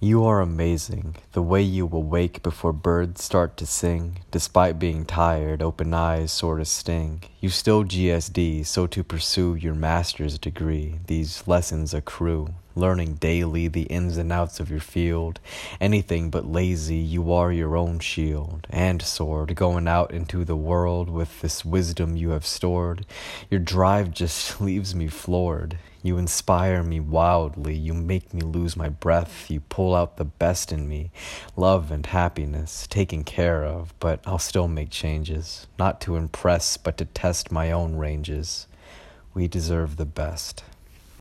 You are amazing, the way you will wake before birds start to sing. Despite being tired, open eyes sort of sting. You still GSD, so to pursue your master's degree, these lessons accrue. Learning daily the ins and outs of your field. Anything but lazy, you are your own shield and sword. Going out into the world with this wisdom you have stored. Your drive just leaves me floored. You inspire me wildly. You make me lose my breath. You pull out the best in me. Love and happiness, taken care of, but I'll still make changes. Not to impress, but to test my own ranges. We deserve the best.